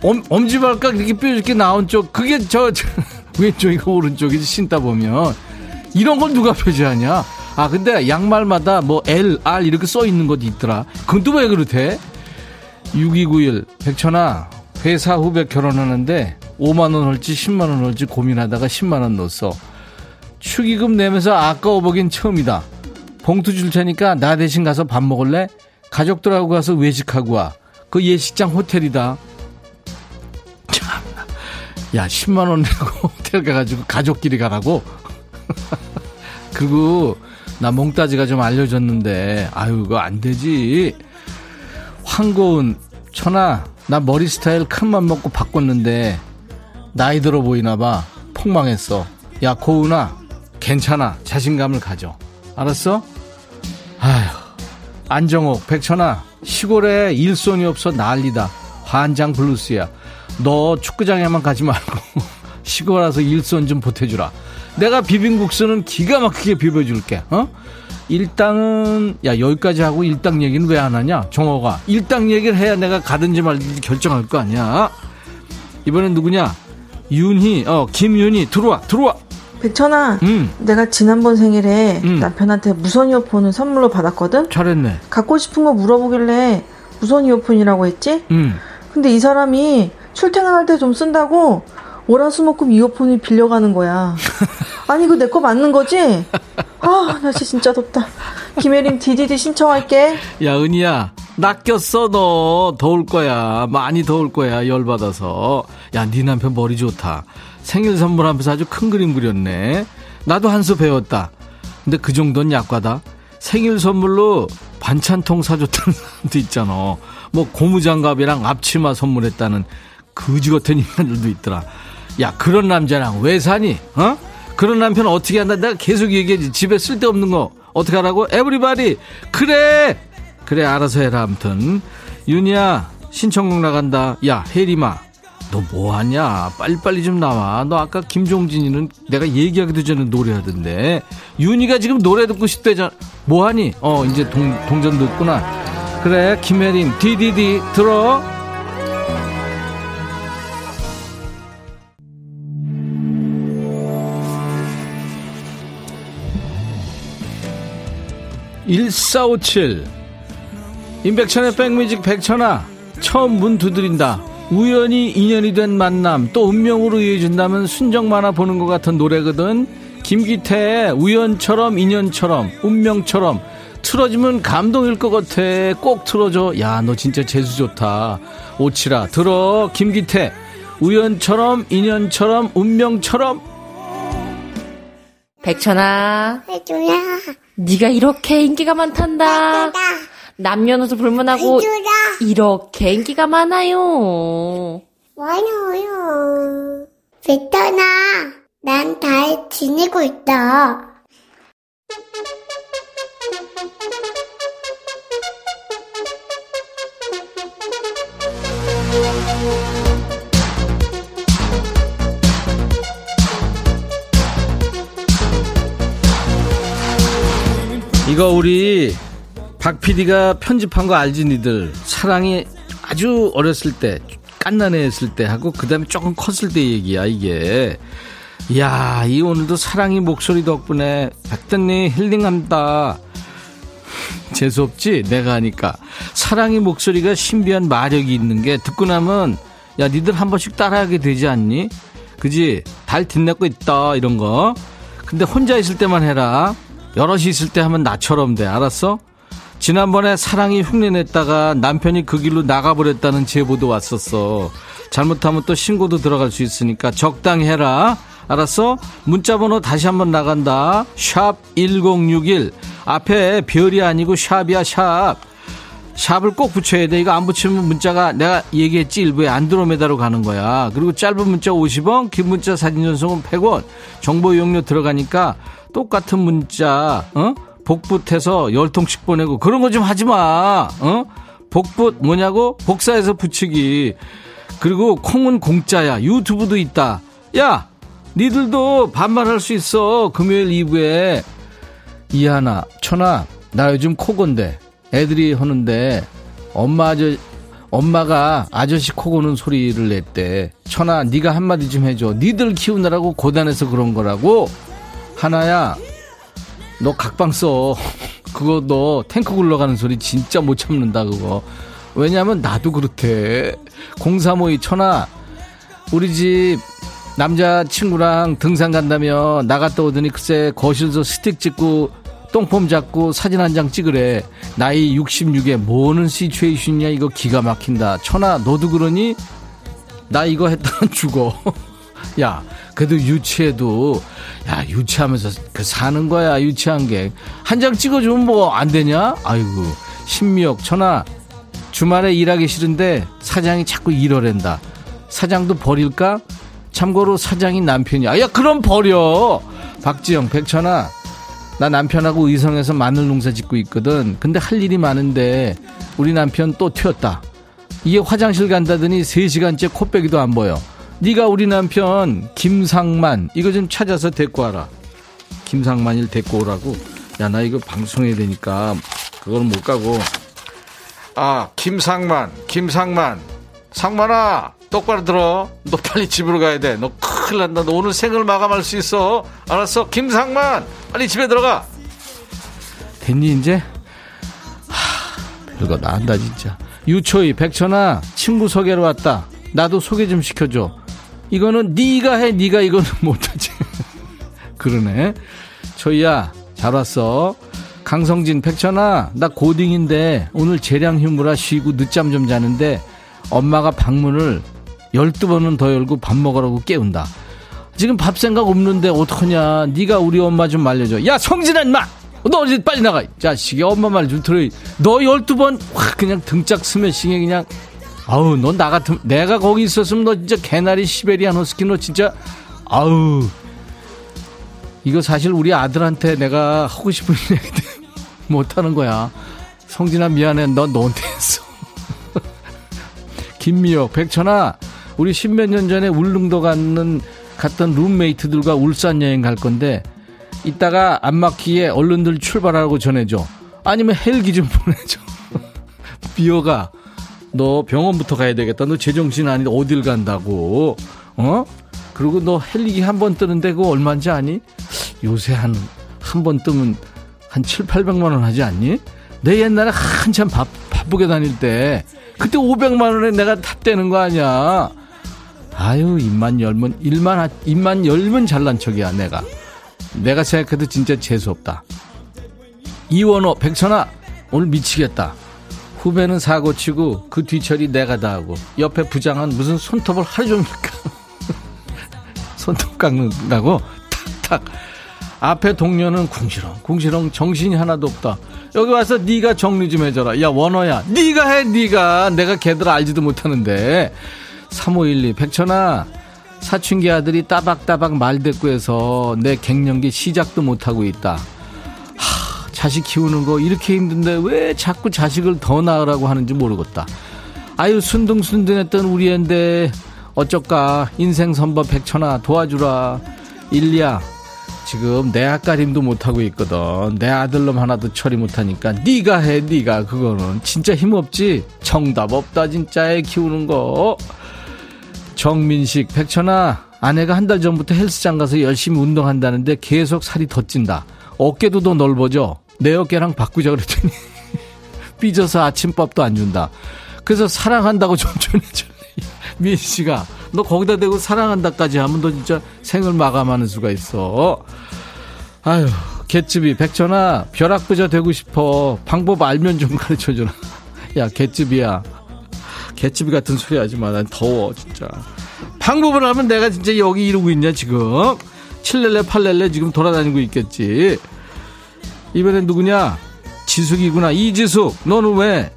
엄, 엄지발가락 이렇게 뾰족게 나온 쪽 그게 저, 저 왼쪽이고 오른쪽이지 신다 보면 이런 걸 누가 표시하냐? 아 근데 양말마다 뭐 L, R 이렇게 써 있는 것도 있더라. 그건 또 왜 그렇대? 6291 백천아 회사 후배 결혼하는데 5만원 할지 10만원 할지 고민하다가 10만원 넣었어. 축의금 내면서 아까워 보긴 처음이다. 봉투 줄 테니까 나 대신 가서 밥 먹을래? 가족들하고 가서 외식하고 와. 그 예식장 호텔이다. 참, 야 10만원 내고 호텔 가가지고 가족끼리 가라고? 그리고 나 몽따지가 좀 알려줬는데 아유 그거 안 되지. 황고은 천아 나 머리 스타일 큰맘 먹고 바꿨는데 나이 들어 보이나 봐. 폭망했어. 야, 고은아, 괜찮아. 자신감을 가져. 알았어? 아휴. 안정옥, 백천아, 시골에 일손이 없어 난리다. 환장 블루스야. 너 축구장에만 가지 말고 시골 와서 일손 좀 보태주라. 내가 비빔국수는 기가 막히게 비벼줄게. 어? 일당은 야 여기까지 하고 일당 얘기는 왜 안 하냐 정호가 일당 얘기를 해야 내가 가든지 말든지 결정할 거 아니야 이번엔 누구냐 윤희 어 김윤희 들어와 들어와 백천아 음. 내가 지난번 생일에 음. 남편한테 무선 이어폰을 선물로 받았거든 잘했네 갖고 싶은 거 물어보길래 무선 이어폰이라고 했지 음. 근데 이 사람이 출퇴근할 때 좀 쓴다고 월화수목금 이어폰을 빌려가는 거야. 아니 이거 내 거 맞는 거지? 아 날씨 진짜 덥다. 김혜림 DDD 신청할게. 야 은희야 낚였어 너 더울 거야 많이 더울 거야 열 받아서. 야 네 남편 머리 좋다. 생일 선물하면서 아주 큰 그림 그렸네. 나도 한 수 배웠다. 근데 그 정도는 약과다. 생일 선물로 반찬통 사줬다는 사람도 있잖아. 뭐 고무장갑이랑 앞치마 선물했다는 거지 같은 인간들도 있더라. 야 그런 남자랑 왜 사니? 어? 그런 남편 어떻게 한다? 내가 계속 얘기하지. 집에 쓸데없는 거 어떻게 하라고? 에브리바디 그래 그래 알아서 해라 아무튼 윤이야 신청곡 나간다. 야 혜리마 너 뭐하냐? 빨리빨리 좀 나와. 너 아까 김종진이는 내가 얘기하기도 전에 노래하던데. 윤희가 지금 노래 듣고 싶대잖아. 뭐하니? 어, 이제 동, 동전 듣구나. 그래, 김혜림, 디디디, 들어. 1457 임백천의 백뮤직 백천아 처음 문 두드린다. 우연히 인연이 된 만남 또 운명으로 이어진다면 순정 만화 보는 것 같은 노래거든. 김기태의 우연처럼 인연처럼 운명처럼. 틀어지면 감동일 것 같아. 꼭 틀어줘. 야 너 진짜 재수 좋다. 오치라 들어. 김기태 우연처럼 인연처럼 운명처럼. 백천아. 해줘야 네가 이렇게 인기가 많단다. 남녀노소 불문하고 이렇게 인기가 많아요. 많아요. 베터나, 난 잘 지내고 있다. 이거 우리 박 PD가 편집한 거 알지 니들? 사랑이 아주 어렸을 때 깐난해 했을 때 하고 그 다음에 조금 컸을 때 얘기야 이게. 이야 이 오늘도 사랑이 목소리 덕분에 백단님 힐링한다. 재수없지? 내가 하니까. 사랑이 목소리가 신비한 마력이 있는 게 듣고 나면 야 니들 한 번씩 따라하게 되지 않니? 그지? 달 뒷내고 있다 이런 거. 근데 혼자 있을 때만 해라. 여럿이 있을 때 하면 나처럼 돼. 알았어? 지난번에 사랑이 흉내냈다가 남편이 그 길로 나가버렸다는 제보도 왔었어. 잘못하면 또 신고도 들어갈 수 있으니까 적당히 해라. 알았어? 문자번호 다시 한번 나간다. 샵 1061. 앞에 별이 아니고 샵이야, 샵. 샵을 꼭 붙여야 돼. 이거 안 붙이면 문자가 내가 얘기했지 일부에 안드로메다로 가는 거야. 그리고 짧은 문자 50원, 긴 문자 사진 전송은 100원. 정보 이용료 들어가니까 똑같은 문자, 어? 복붙해서 열 통씩 보내고 그런 거 좀 하지 마. 어? 복붙 뭐냐고? 복사해서 붙이기. 그리고 콩은 공짜야. 유튜브도 있다. 야, 니들도 반말할 수 있어. 금요일 2부에 이하나, 천아, 나 요즘 코건데 애들이 하는데 엄마 아저 엄마가 아저씨 코 고는 소리를 냈대. 천아, 네가 한마디 좀 해줘. 니들 키우느라고 고단해서 그런 거라고. 하나야, 너 각방 써. 그거 너 탱크 굴러가는 소리 진짜 못 참는다, 그거. 왜냐면 나도 그렇대. 0352 천아, 우리 집 남자친구랑 등산 간다며 나갔다 오더니 글쎄 거실에서 스틱 찍고 똥폼 잡고 사진 한 장 찍으래. 나이 66에 뭐는 시츄에이션이야 이거 기가 막힌다. 천아 너도 그러니? 나 이거 했다면 죽어. 야 그래도 유치해도 야 유치하면서 그 사는 거야 유치한 게. 한 장 찍어주면 뭐 안 되냐? 아이고 신미역 천하. 주말에 일하기 싫은데 사장이 자꾸 이러랜다. 사장도 버릴까? 참고로 사장이 남편이야 야 그럼 버려. 박지영 백천아 나 남편하고 의성에서 마늘 농사 짓고 있거든. 근데 할 일이 많은데 우리 남편 또 튀었다. 이게 화장실 간다더니 3시간째 코빼기도 안 보여 네가 우리 남편 김상만 이거 좀 찾아서 데리고 와라. 김상만일 데리고 오라고. 야, 나 이거 방송해야 되니까 그거는 못 가고. 아, 김상만, 김상만. 상만아, 똑바로 들어. 너 빨리 집으로 가야 돼. 너 큰일 난다. 너 오늘 생을 마감할 수 있어. 알았어? 김상만, 빨리 집에 들어가. 됐니, 이제? 하, 별거 나한다, 진짜. 유초희, 백천아, 친구 소개로 왔다. 나도 소개 좀 시켜줘. 이거는 네가 해, 네가 이거는 못하지. 그러네. 초희야, 잘 왔어. 강성진, 백천아, 나 고딩인데 오늘 재량 휴무라 쉬고 늦잠 좀 자는데 엄마가 방문을 12번은 더 열고 밥 먹으라고 깨운다. 지금 밥 생각 없는데 어떡하냐. 네가 우리 엄마 좀 말려줘. 야, 성진아, 인마! 너 어디 빨리 나가. 자식이 엄마 말 좀 들어. 너 12번 확 그냥 등짝 스매싱에 그냥 아우, 너나 같으면 내가 거기 있었으면 너 진짜 개나리 시베리안 허스키 너 진짜 아우. 이거 사실 우리 아들한테 내가 하고 싶은 얘기들 못하는 거야. 성진아 미안해. 너 너한테 했어. 김미혁, 백천아, 우리 십몇 년 전에 울릉도 갔는 갔던 룸메이트들과 울산 여행 갈 건데 이따가 안 막히게 얼른들 출발하라고 전해줘. 아니면 헬기 좀 보내줘. 미호가 너 병원부터 가야 되겠다. 너 제정신 아닌데 어딜 간다고. 어? 그리고 너 헬기 한 번 뜨는데 그거 얼마인지 아니? 요새 한, 한 번 뜨면 한 7, 800만 원 하지 않니? 내 옛날에 한참 바, 바쁘게 다닐 때 그때 500만 원에 내가 탑되는 거 아니야. 아유, 입만 열면, 일만, 입만 열면 잘난 척이야, 내가. 내가 생각해도 진짜 재수없다. 이원호, 백천아, 오늘 미치겠다. 후배는 사고 치고 그 뒤처리 내가 다 하고 옆에 부장은 무슨 손톱을 하루 종일 까 손톱 깎는다고? 탁탁. 앞에 동료는 궁시렁 궁시렁 정신이 하나도 없다. 여기 와서 네가 정리 좀 해줘라. 야 원호야 네가 해 네가. 내가 걔들 알지도 못하는데. 3512 백천아 사춘기 아들이 따박따박 말대꾸해서 내 갱년기 시작도 못하고 있다. 하, 자식 키우는 거 이렇게 힘든데 왜 자꾸 자식을 더 낳으라고 하는지 모르겠다. 아유 순둥순둥했던 우리 앤데 어쩔까? 인생 선버 백천아 도와주라. 일리야 지금 내 앞가림도 못하고 있거든. 내 아들놈 하나도 처리 못하니까 네가 해 네가. 그거는 진짜 힘없지? 정답 없다 진짜 애 키우는 거. 정민식 백천아 아내가 한 달 전부터 헬스장 가서 열심히 운동한다는데 계속 살이 더 찐다. 어깨도 더 넓어져 내 어깨랑 바꾸자 그랬더니 삐져서 아침밥도 안 준다 그래서 사랑한다고 좀 전해줄래 미인 씨가 너 거기다 대고 사랑한다까지 하면 너 진짜 생을 마감하는 수가 있어. 아유, 개츠비 백천아 벼락부자 되고 싶어. 방법 알면 좀 가르쳐 주라. 야, 개츠비야. 개츠비 같은 소리 하지 마. 난 더워, 진짜. 방법을 하면 내가 진짜 여기 이러고 있냐, 지금. 칠렐레, 팔렐레 지금 돌아다니고 있겠지. 이번엔 누구냐? 지숙이구나. 이지숙. 너는 왜?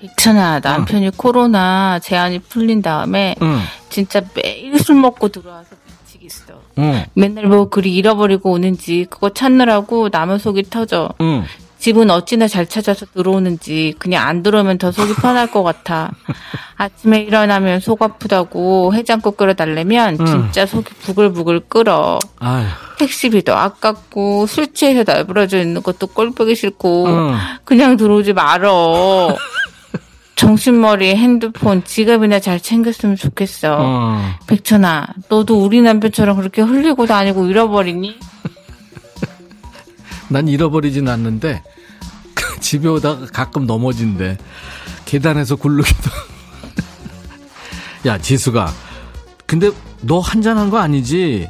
백천아 남편이 응. 코로나 제한이 풀린 다음에 응. 진짜 매일 술 먹고 들어와서 미치겠어. 응. 맨날 뭘 그리 잃어버리고 오는지 그거 찾느라고 남의 속이 터져. 집은 어찌나 잘 찾아서 들어오는지 그냥 안 들어오면 더 속이 편할 것 같아. 아침에 일어나면 속 아프다고 해장국 끓여달래면 진짜 속이 부글부글 끓어. 아휴. 택시비도 아깝고 술 취해서 날부러져 있는 것도 꼴보기 싫고 그냥 들어오지 말어. 정신머리, 핸드폰, 지갑이나 잘 챙겼으면 좋겠어. 어. 백천아, 너도 우리 남편처럼 그렇게 흘리고 다니고 잃어버리니? 난 잃어버리진 않는데 집에 오다가 가끔 넘어진대. 계단에서 굴르기도. 야, 지수가. 근데 너 한잔한 거 아니지?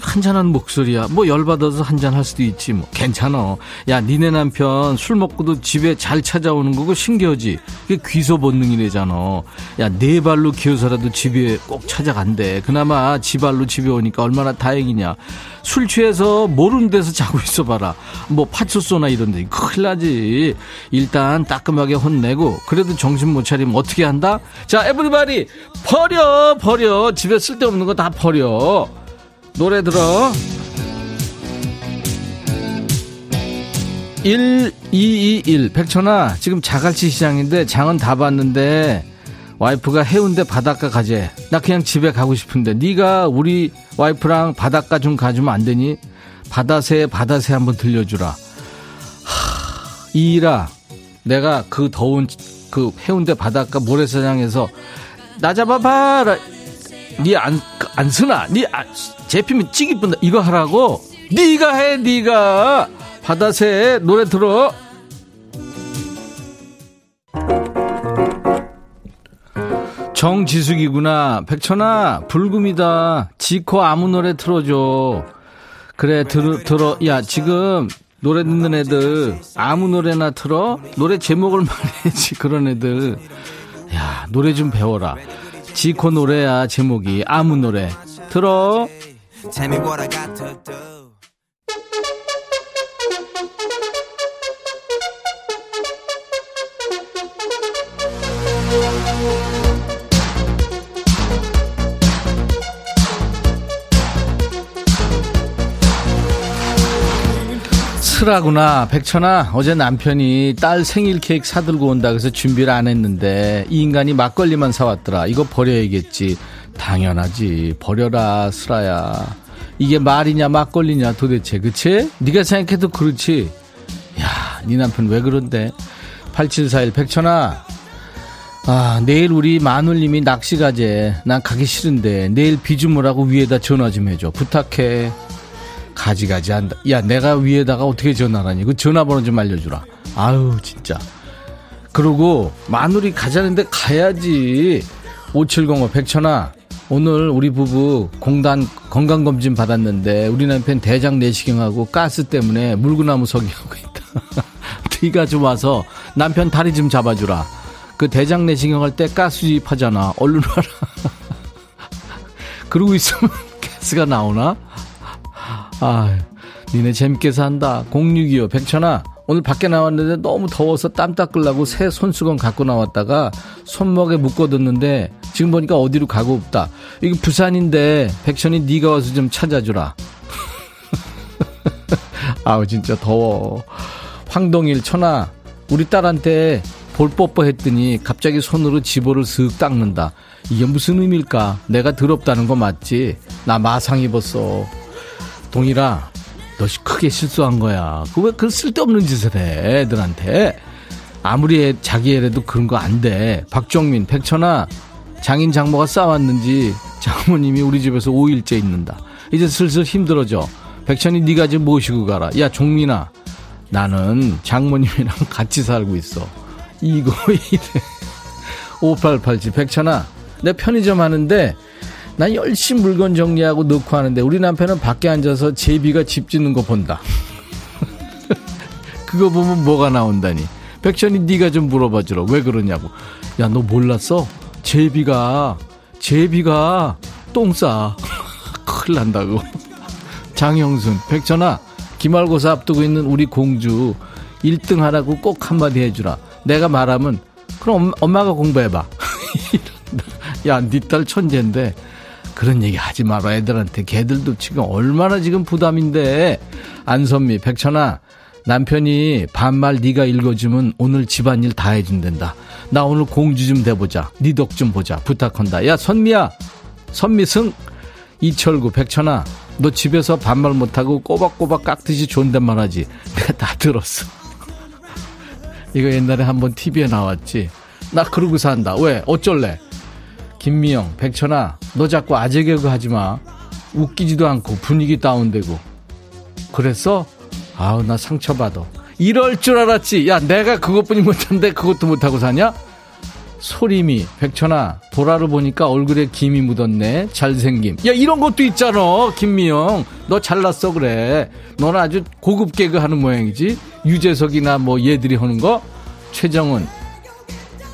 한잔한 목소리야. 뭐 열받아서 한잔 할 수도 있지. 뭐 괜찮아. 야, 니네 남편 술 먹고도 집에 잘 찾아오는 거고 신기하지. 그게 귀소 본능이래잖아. 야, 네 발로 기어서라도 집에 꼭 찾아간대. 그나마 지 발로 집에 오니까 얼마나 다행이냐. 술 취해서 모르는 데서 자고 있어 봐라. 뭐 파출소나 이런 데 큰일 나지. 일단 따끔하게 혼내고 그래도 정신 못 차리면 어떻게 한다? 자, 에브리바디 버려 버려. 집에 쓸데없는 거 다 버려. 노래 들어 1221 백천아 지금 자갈치 시장인데 장은 다 봤는데 와이프가 해운대 바닷가 가재 나 그냥 집에 가고 싶은데 네가 우리 와이프랑 바닷가 좀 가주면 안 되니? 바다새 바다새 한번 들려주라. 하, 이일아 내가 그 더운 그 해운대 바닷가 모래사장에서 나 잡아봐라. 니안 안 쓰나? 니 아, 제피면 찌기 뿐다. 이거 하라고. 니가 해, 니가. 바다새 노래 들어. 정지숙이구나. 백천아, 불금이다. 지코 아무 노래 틀어줘. 그래, 들어, 들어. 야, 지금 노래 듣는 애들 아무 노래나 틀어? 노래 제목을 말해야지, 그런 애들. 야, 노래 좀 배워라. 지코 노래야, 제목이. 아무 노래. 들어. 슬하구나 백천아. 어제 남편이 딸 생일 케이크 사들고 온다 그래서 준비를 안 했는데 이 인간이 막걸리만 사왔더라. 이거 버려야겠지 당연하지 버려라 슬아야 이게 말이냐 막걸리냐 도대체 그치? 네가 생각해도 그렇지 야 네 남편 왜 그런데 8741 백천아 아 내일 우리 마눌님이 낚시 가재 난 가기 싫은데 내일 비 주무라고 위에다 전화 좀 해줘 부탁해 가지가지 한다. 야, 내가 위에다가 어떻게 전화하니? 그 전화번호 좀 알려주라. 아유, 진짜. 그러고, 마누리 가자는데 가야지. 5705 백천아, 오늘 우리 부부 공단 건강검진 받았는데, 우리 남편 대장 내시경하고 가스 때문에 물구나무 서기 하고 있다. 네가 좀 와서 남편 다리 좀 잡아주라. 그 대장 내시경 할 때 가스 주입하잖아. 얼른 와라. 그러고 있으면 가스가 나오나? 아, 니네 재밌게 산다. 0625 백천아. 오늘 밖에 나왔는데 너무 더워서 땀 닦으려고 새 손수건 갖고 나왔다가 손목에 묶어뒀는데 지금 보니까 어디로 가고 없다. 이거 부산인데 백천이 네가 와서 좀 찾아주라. 아우 진짜 더워. 황동일 천아 우리 딸한테 볼 뽀뽀했더니 갑자기 손으로 지보를 슥 닦는다. 이게 무슨 의미일까? 내가 더럽다는 거 맞지? 나 마상 입었어. 동일아, 너 크게 실수한 거야. 그왜 그 쓸데없는 짓을 해, 애들한테. 아무리 애, 자기 애래도 그런 거 안 돼. 박정민, 백천아, 장인 장모가 싸웠는지 장모님이 우리 집에서 5일째 있는다. 이제 슬슬 힘들어져. 백천이 네가 좀 모시고 가라. 야, 종민아, 나는 장모님이랑 같이 살고 있어. 이거 이래. 5887, 백천아, 내 편의점 하는데 난 열심히 물건 정리하고 넣고 하는데 우리 남편은 밖에 앉아서 제비가 집 짓는 거 본다. 그거 보면 뭐가 나온다니. 백천이 네가 좀 물어봐 주라. 왜 그러냐고. 야, 너 몰랐어? 제비가 제비가 똥 싸. 큰일 난다고. 장영순, 백천아, 기말고사 앞두고 있는 우리 공주 1등 하라고 꼭 한마디 해주라. 내가 말하면 그럼 엄마가 공부해봐. 야, 네딸 천재인데 그런 얘기 하지 마라 애들한테 걔들도 지금 얼마나 지금 부담인데 안선미 백천아 남편이 반말 네가 읽어주면 오늘 집안일 다 해준댄다. 나 오늘 공주 좀 돼보자. 네 덕 좀 보자. 부탁한다. 야 선미야. 선미승. 이철구 백천아. 너 집에서 반말 못하고 꼬박꼬박 깍듯이 존댓말 하지. 내가 다 들었어. 이거 옛날에 한번 TV에 나왔지. 나 그러고 산다. 왜? 어쩔래? 김미영, 백천아, 너 자꾸 아재 개그 하지 마. 웃기지도 않고 분위기 다운되고. 그랬어? 아우, 나 상처받아. 이럴 줄 알았지. 야, 내가 그것뿐이 못한데 그것도 못하고 사냐? 소리미, 백천아, 보라를 보니까 얼굴에 김이 묻었네. 잘생김. 야, 이런 것도 있잖아. 김미영. 너 잘났어, 그래. 너는 아주 고급 개그 하는 모양이지. 유재석이나 뭐 얘들이 하는 거? 최정은.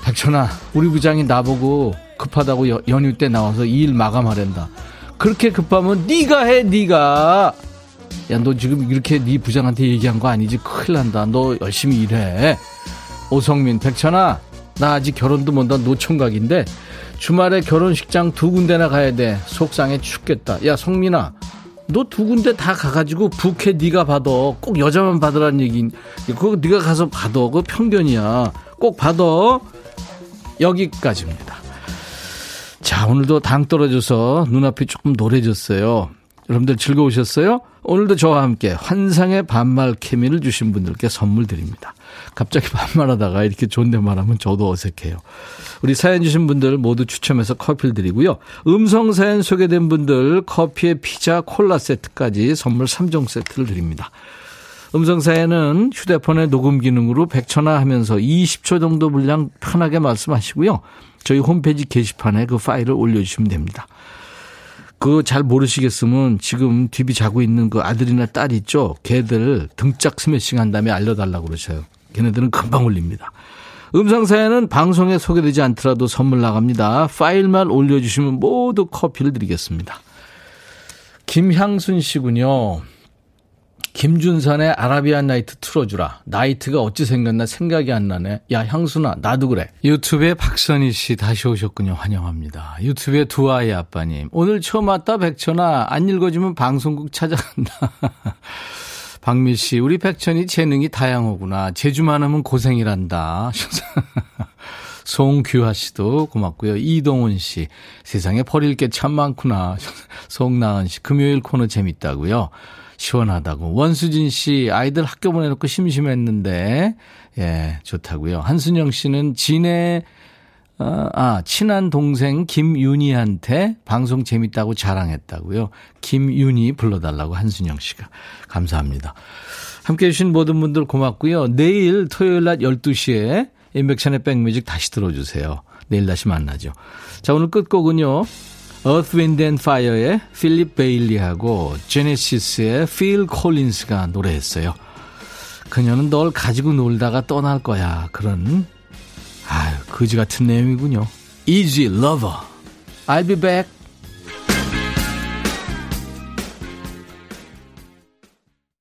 백천아, 우리 부장이 나보고 급하다고 여, 연휴 때 나와서 일 마감하랜다. 그렇게 급하면 네가 해, 네가. 야, 너 지금 이렇게 네 부장한테 얘기한 거 아니지? 큰일 난다. 너 열심히 일해. 오성민, 백천아, 나 아직 결혼도 못한 노총각인데 주말에 결혼식장 두 군데나 가야 돼. 속상해 죽겠다. 야, 성민아, 너 두 군데 다 가가지고 부캐 네가 받아. 꼭 여자만 받으라는 얘기. 그거 네가 가서 받아. 그거 편견이야. 꼭 받아. 여기까지입니다. 자, 오늘도 당 떨어져서 눈앞이 조금 노래졌어요. 여러분들 즐거우셨어요? 오늘도 저와 함께 환상의 반말 케미를 주신 분들께 선물 드립니다. 갑자기 반말하다가 이렇게 존댓말하면 저도 어색해요. 우리 사연 주신 분들 모두 추첨해서 커피를 드리고요. 음성 사연 소개된 분들 커피에 피자, 콜라 세트까지 선물 3종 세트를 드립니다. 음성 사연은 휴대폰의 녹음 기능으로 100초나 하면서 20초 정도 분량 편하게 말씀하시고요. 저희 홈페이지 게시판에 그 파일을 올려주시면 됩니다. 그거 잘 모르시겠으면 지금 뒤비 자고 있는 그 아들이나 딸 있죠? 걔들 등짝 스매싱 한 다음에 알려달라고 그러셔요. 걔네들은 금방 올립니다. 음성사연은 방송에 소개되지 않더라도 선물 나갑니다. 파일만 올려주시면 모두 커피를 드리겠습니다. 김향순 씨군요. 김준선의 아라비안 나이트 틀어주라. 나이트가 어찌 생겼나 생각이 안 나네. 야, 향순아, 나도 그래. 유튜브에 박선희 씨 다시 오셨군요. 환영합니다. 유튜브에 두 아이 아빠님. 오늘 처음 왔다, 백천아. 안 읽어주면 방송국 찾아간다. 박미 씨, 우리 백천이 재능이 다양하구나. 제주만 하면 고생이란다. 송규하 씨도 고맙고요. 이동훈 씨, 세상에 버릴 게 참 많구나. 송나은 씨, 금요일 코너 재밌다고요. 시원하다고. 원수진 씨, 아이들 학교 보내놓고 심심했는데, 예, 좋다고요. 한순영 씨는 진해, 어, 아, 친한 동생 김윤희한테 방송 재밌다고 자랑했다고요. 김윤희 불러달라고 한순영 씨가. 감사합니다. 함께 해주신 모든 분들 고맙고요. 내일 토요일 낮 12시에 인백션의 백뮤직 다시 들어주세요. 내일 다시 만나죠. 자, 오늘 끝곡은요. Earth, Wind and Fire의 필립 베일리하고 제네시스의 필 콜린스가 노래했어요. 그녀는 널 가지고 놀다가 떠날 거야. 그런 아유, 거지 같은 내용이군요. Easy Lover. I'll be back.